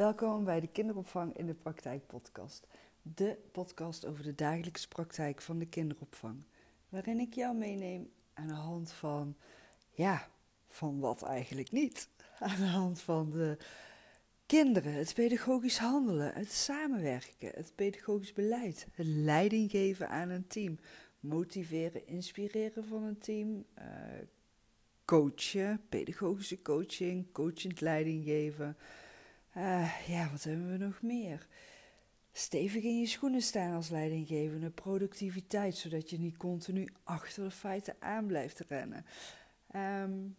Welkom bij de Kinderopvang in de Praktijk podcast. De podcast over de dagelijkse praktijk van de kinderopvang. Waarin ik jou meeneem aan de hand van, ja, van wat eigenlijk niet. Aan de hand van de kinderen, het pedagogisch handelen, het samenwerken, het pedagogisch beleid, het leiding geven aan een team, motiveren, inspireren van een team, uh, coachen, pedagogische coaching, coachend leiding geven. Uh, ja, wat hebben we nog meer? Stevig in je schoenen staan als leidinggevende, productiviteit, zodat je niet continu achter de feiten aan blijft rennen. Um,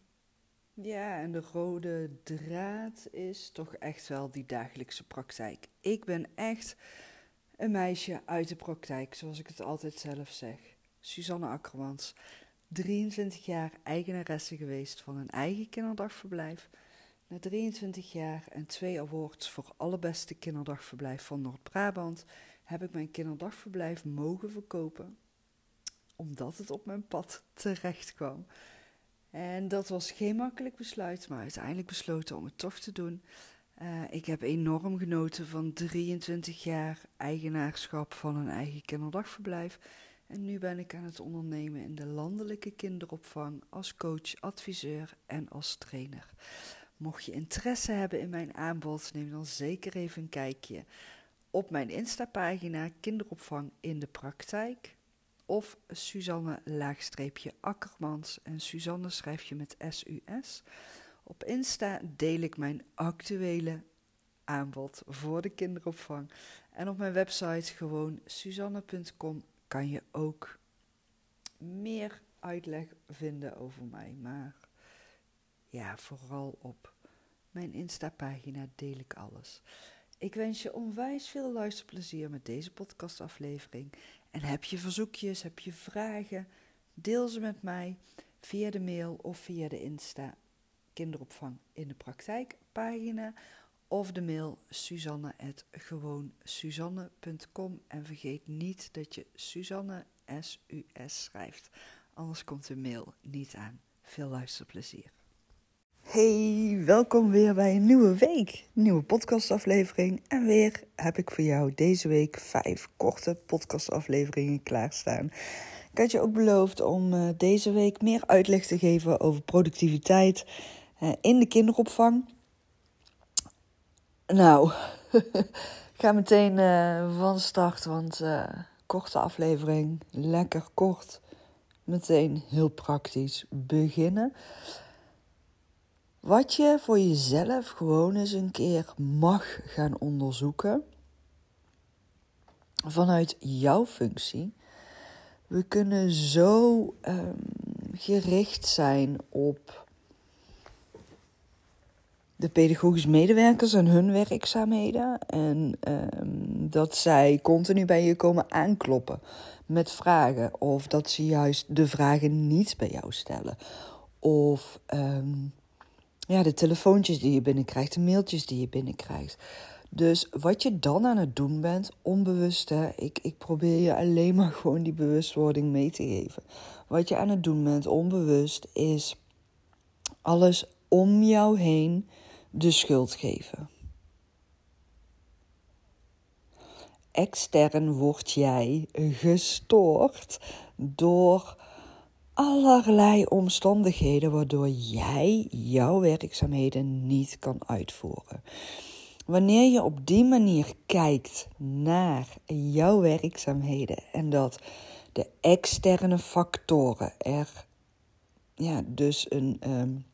ja, en de rode draad is toch echt wel die dagelijkse praktijk. Ik ben echt een meisje uit de praktijk, zoals ik het altijd zelf zeg. Suzanne Akkermans, 23 jaar eigenaresse geweest van een eigen kinderdagverblijf. Na 23 jaar en twee awards voor allerbeste kinderdagverblijf van Noord-Brabant heb ik mijn kinderdagverblijf mogen verkopen, omdat het op mijn pad terecht kwam. En dat was geen makkelijk besluit, maar uiteindelijk besloten om het toch te doen. Uh, ik heb enorm genoten van 23 jaar eigenaarschap van een eigen kinderdagverblijf. En nu ben ik aan het ondernemen in de landelijke kinderopvang als coach, adviseur en als trainer. Mocht je interesse hebben in mijn aanbod, neem dan zeker even een kijkje op mijn Insta-pagina Kinderopvang in de Praktijk of Suzanne-Akkermans. En Suzanne schrijf je met S-U-S. Op Insta deel ik mijn actuele aanbod voor de kinderopvang. En op mijn website gewoon suzanne.com kan je ook meer uitleg vinden over mij. Maar ja, vooral op mijn Insta-pagina deel ik alles. Ik wens je onwijs veel luisterplezier met deze podcastaflevering. En heb je verzoekjes, heb je vragen, deel ze met mij via de mail of via de Insta kinderopvang in de praktijk pagina of de mail suzanne@gewoonsuzanne.com en vergeet niet dat je Suzanne S U S schrijft. Anders komt de mail niet aan. Veel luisterplezier. Hey, welkom weer bij een nieuwe week, nieuwe podcastaflevering. En weer heb ik voor jou deze week vijf korte podcastafleveringen klaarstaan. Ik had je ook beloofd om uh, deze week meer uitleg te geven over productiviteit uh, in de kinderopvang. Nou, ga meteen uh, van start, want korte aflevering, lekker kort. Meteen heel praktisch beginnen. Wat je voor jezelf gewoon eens een keer mag gaan onderzoeken. Vanuit jouw functie. We kunnen zo um, gericht zijn op de pedagogisch medewerkers en hun werkzaamheden. En um, dat zij continu bij je komen aankloppen met vragen. Of dat ze juist de vragen niet bij jou stellen. Of um, ja, de telefoontjes die je binnenkrijgt, de mailtjes die je binnenkrijgt. Dus wat je dan aan het doen bent, onbewust, hè, ik, ik probeer je alleen maar gewoon die bewustwording mee te geven. Wat je aan het doen bent, onbewust, is alles om jou heen de schuld geven. Extern word jij gestoord door allerlei omstandigheden waardoor jij jouw werkzaamheden niet kan uitvoeren. Wanneer je op die manier kijkt naar jouw werkzaamheden en dat de externe factoren er, ja, dus een, um,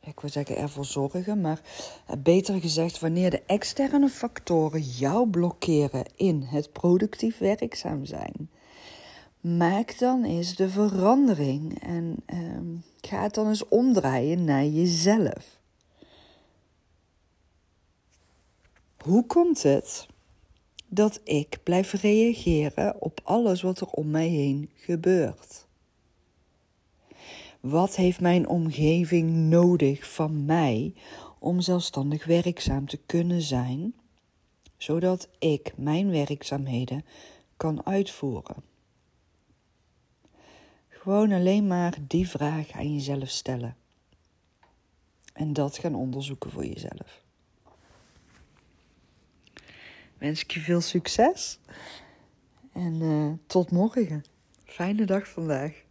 ik wil zeggen ervoor zorgen, maar beter gezegd, wanneer de externe factoren jou blokkeren in het productief werkzaam zijn, maak dan eens de verandering en um, ga het dan eens omdraaien naar jezelf. Hoe komt het dat ik blijf reageren op alles wat er om mij heen gebeurt? Wat heeft mijn omgeving nodig van mij om zelfstandig werkzaam te kunnen zijn, zodat ik mijn werkzaamheden kan uitvoeren? Gewoon alleen maar die vraag aan jezelf stellen. En dat gaan onderzoeken voor jezelf. Wens ik je veel succes. En eh, tot morgen. Fijne dag vandaag.